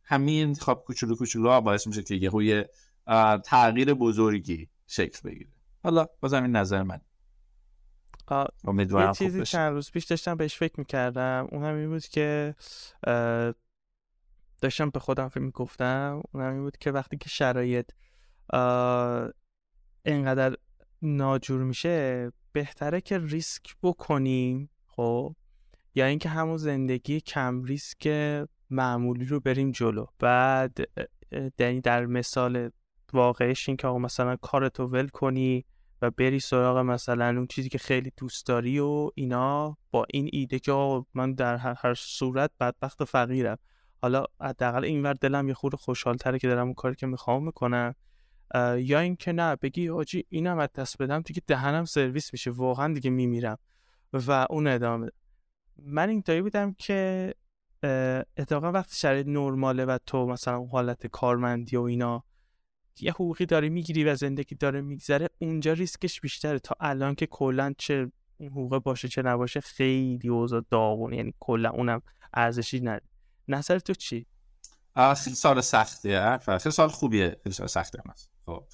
همین انتخاب کوچولو کوچولو ها باعث میشه که یه تغییر بزرگی شکل بگیره. حالا بازم این نظر من. امیدوارم یه چیزی چند روز پیش داشتم بهش فکر می‌کردم. اون هم این بود که داشتم به خودم فکر می‌گفتم اون هم این بود که وقتی که شرایط اینقدر ناجور میشه بهتره که ریسک بکنیم خب؟ یا اینکه همون زندگی کم ریسک معمولی رو بریم جلو. بعد یعنی در مثال واقعش این که آقا مثلا کارتو ول کنی و بری سراغ مثلا اون چیزی که خیلی دوست داری و اینا با این ایده که من در هر صورت بدبخت و فقیرم. حالا حداقل اینور دلم یه خورده خوشحال تره که دارم اون کاری که می‌خوام می‌کنم. یا اینکه نه بگی آجی اینم از دست بدم دیگه دهنم سرویس میشه واقعا دیگه میمیرم و اون ادامه. من این تایی بودم که اتفاقا وقتی شرایط نرماله و تو مثلا حالت کارمندی و اینا یه حقوقی داره می‌گیری و زندگی داره میگذره اونجا ریسکش بیشتره. تا الان که کلا چه حقوق باشه چه نباشه خیلی اوضاع داغون یعنی کلا اونم ارزشی نداره. نظر تو چی؟ خیلی سال سختیه خیلی سال خوبیه خیلی سال هست. خب.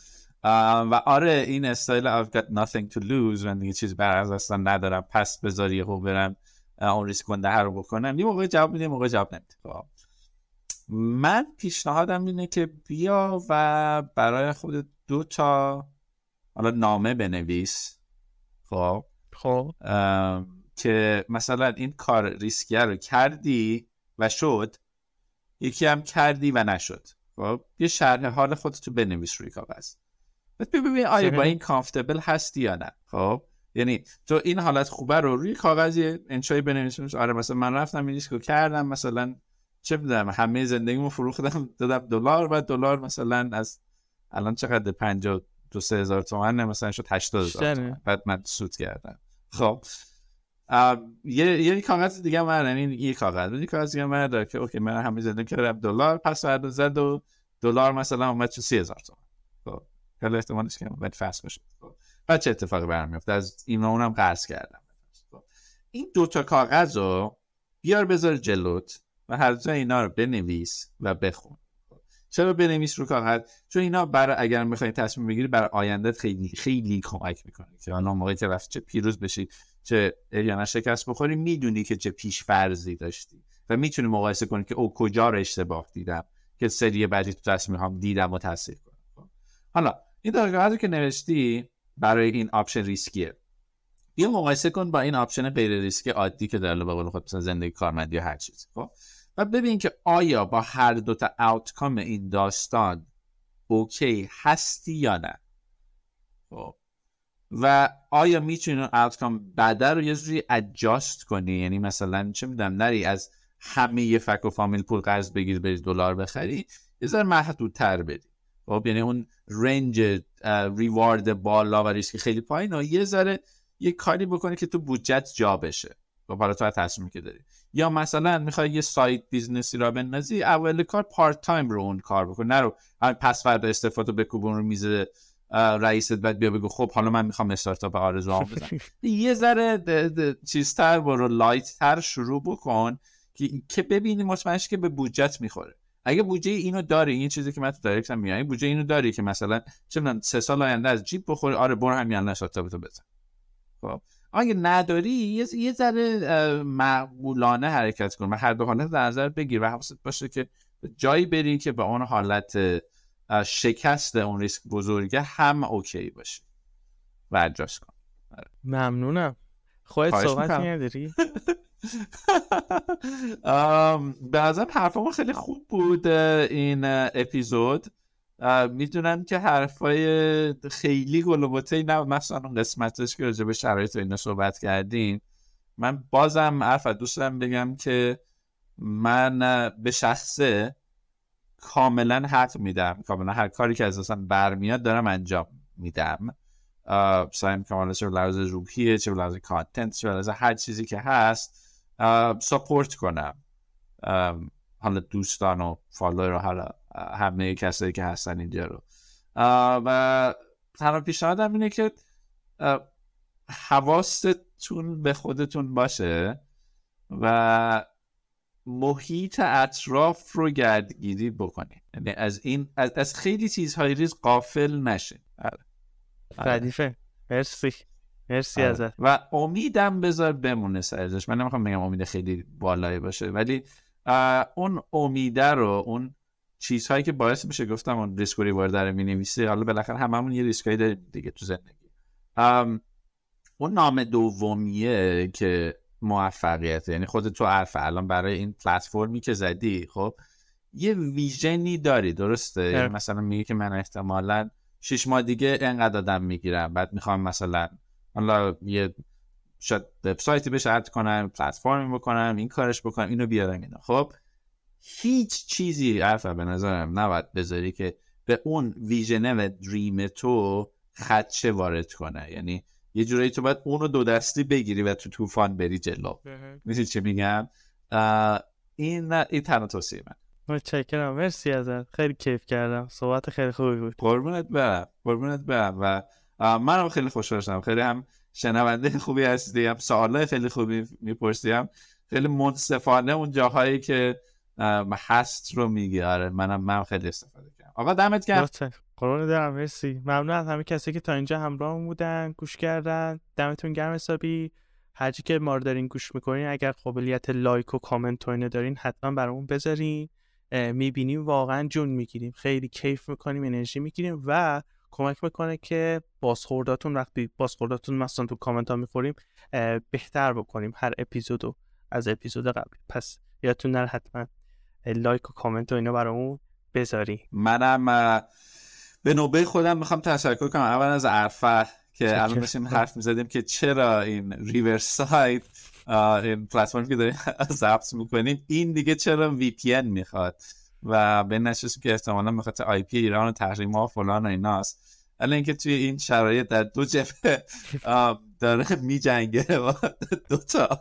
و آره این استایل I've got nothing to lose من دیگه چیز بر از اصلا ندارم پس بذاری خوب برم اون ریسک کنده رو بکنم. یه موقع جواب میده موقع جواب نمیده خب. من پیشنهادم اینه که بیا و برای خود دو تا حالا نامه بنویس. خب. خب. که مثلا این کار ریسکیه رو کردی و شد یکی هم کردی و نشد. خب یه شرح حال خودتو بنویس روی کاغذ. ببین آیا با این کامفتبل هستی یا نه؟ خب یعنی تو این حالت خوبه رو روی کاغذ انشای بنویس آره مثلا من رفتم این ریسکو کردم مثلا چه می‌دونم همه زندگیمو فروختم دادم دلار و دلار مثلا از الان چقدر 50 دو سه هزار تومن مثلا شد 80 هزار بعد من سود کردم. خب یه یه کاغذ دیگه من یعنی یه کاغذ. یه کاغذ دیگه من که اوکی من همه زندگی کردم دلار پس بعد زد و دلار مثلا اومد چه 30000 تومن خب خیلی احتمالش که بعد فاس بشه. خب بعد چه اتفاقی برام میفته از این اونم قرض کردم. خب. این دو تا کاغذ رو بیار بذار جلوت و هر جا اینا رو بنویس و بخون. چرا بنویس رو کاغذ؟ چون اینا برای اگر می‌خوای تصمیم بگیری برای آیندت خیلی خیلی کمک می‌کنه که حالا موقعی که رفت چه پیروز بشی چه نه شکست بخوری می‌دونی که چه پیش فرضی داشتی و می‌تونی مقایسه کنی که او کجا رو اشتباه دیدم که سری بعدی تو تصمیم هم دیدم و تصحیح کنم. خب. حالا این کاغذ که نوشتی برای این option ریسکیه. بیا مقایسه کن با این option غیر ریسکی عادی که به قول خود زندگی کارمندی یا هر چیز خب و ببین که آیا با هر دوتا آوتکام این داستان اوکی هستی یا نه. خب و آیا می‌تونی اون آوتکام بعد رو یه جوری ادجاست کنی؟ یعنی مثلا چه می‌دونم نری از همه یه فک و فامیل پول قرض بگیر بری دلار بخری یه ذره محدودتر بدی خب یعنی اون رنج ریوارد بالا و ریسک خیلی پایین و یه ذره یه کاری بکنی که تو بودجت جا بشه. خب حالا تو تصمیمی که داری؟ یا مثلا می‌خوای یه side business ی راه بندازی اول کار part time رو اون کار بکن. نرو پس فردا استعفا بکوبون رو میز رئیست بعد بیا بگو خب حالا من می‌خوام استارتاپ آرزوهام بزنم. یه ذره چیزتر برو light تر شروع بکن که ببینی مطمئنش که به بودجت می‌خوره. اگه بودجه اینو داری این چیزی که من تو direct میگم بودجه اینو داری که مثلا چه سه سال آینده از جیب بخوری آره برو همین الان تو بزن. خب اگه نداری یه, یه ذره معقولانه حرکت کن و هر دو حالت در نظر بگیر و حواست باشه که جایی بری که به اون حالت شکست اون ریسک بزرگه هم اوکی باشه. و ادجاست کن. ممنونم. خواهد صحبت نداری؟ به نظرم حرفمون خیلی خوب بود این اپیزود. می‌دونم که حرفای خیلی گلوبوته نه مثلا اون قسمتش که راجع به شرایط اینا صحبت کردیم من بازم حرف دوست دارم بگم که من به شخصه کاملا حق میدم. کاملا هر کاری که از دستم برمیاد دارم انجام میدم. سعی می‌کنم چه لحاظ روحیه چه لحاظ content چه لحاظ هر چیزی که هست support کنم. حالا دوستان و follower حالا همه کسایی که هستن اینجا رو. و تنها پیشنهادم اینه که حواستون به خودتون باشه و محیط اطراف رو گردگیری بکنید یعنی از این از, از خیلی چیزهای ریز قافل نشه. آره. ردیفه. مرسی. مرسی آره. ازت. و امیدم بذار بمونه سرزش من نمی‌خوام بگم امید خیلی بالایی باشه ولی اون امیده رو اون چیزهایی که باعث میشه گفتم اون ریسک و ریوارد رو می‌نویسه حالا بالاخره هممون یه ریسکایی داریم دیگه تو زندگی. اون نام دومیه که موفقیت. یعنی خود تو عرف الان برای این پلتفرمی که زدی خب یه ویژنی داری درسته؟ یعنی مثلا میگه که من احتمالا شش ماه دیگه انقدر آدم می‌گیرم. بعد می‌خوام مثلا حالا یه شاید وبسایتی بهش اد کنم پلتفرمی بکنم این کارش بکنم اینو بیارم اینا. خب هیچ چیزی عرفه به نظرم نباید بذاری که به اون ویژنه و دریم تو خدشه وارد کنه. یعنی یه جورایی تو باید اونو دو دستی بگیری و تو طوفان بری جلو. میسی چه میگم؟ این این تنها توصیه من متشکرم. مرسی ازت. خیلی کیف کردم. صحبت خیلی خوبی بود. قربونت برم. قربونت برم. و منم خیلی خوشحال شدم. خیلی هم شنونده خوبی هستی. هم سوالای خیلی خوبی می‌پرسیم خیلی منصفانه اون جاهایی که هست رو میگی. آره منم من خیلی استفاده کردم. آقا دمت گرم. قربون دارم مرسی. ممنون از همه کسی که تا اینجا همراه بودن گوش کردن. دمتون گرم حسابی. هرچی که ما رو دارین گوش می‌کنین اگر قابلیت لایک و کامنت و اینو دارین حتما برامون بذارین. می‌بینیم واقعا جون می‌گیریم. خیلی کیف می‌کنیم انرژی می‌گیریم و کمک می‌کنه که بازخورداتون وقتی بازخورداتون مثلا تو کامنت ها می‌خوریم بهتر بکنیم هر اپیزودو از اپیزود قبل پس یادتون نره حتما لایک و کامنت و اینا برامون بذاری منم به نوبه خودم می‌خوام تشکر کنم. اول از عرفه که الان داشتیم حرف می‌زدیم که چرا این Riverside این پلتفرمی که داریم ضبط می‌کنیم این دیگه چرا VPN می‌خواد؟ و به نشست که احتمالا می‌خواد IP ایران و تحریم ها فلان و ایناست. الان اینکه توی این شرایط در دو جبهه داره می جنگه و دوتا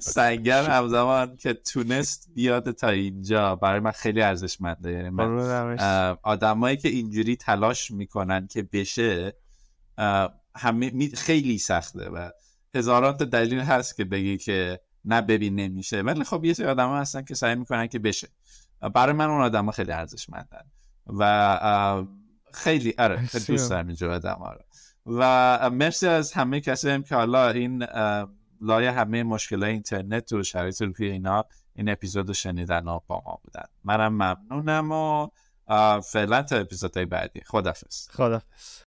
سنگر همزمان که تونست بیاد تا اینجا. برای من خیلی ارزشمنده. یعنی من آدمایی که اینجوری تلاش می‌کنن که بشه همه خیلی سخته. و هزاران تا دلیل هست که بگی که نه ببین نمیشه. ولی خب یه سری آدم هستن که سعی می‌کنن که بشه. برای من اون آدم خیلی ارزشمندن. و خیلی آره خیلی دوست دارم اینجا آدم و مرسی از همه کسی هم که حالا این لایه همه مشکل اینترنت و شرایط روی اینا این اپیزود رو شنیدن و با ما بودن. منم ممنونم و فعلا تا اپیزودهای بعدی. خدافز خدافز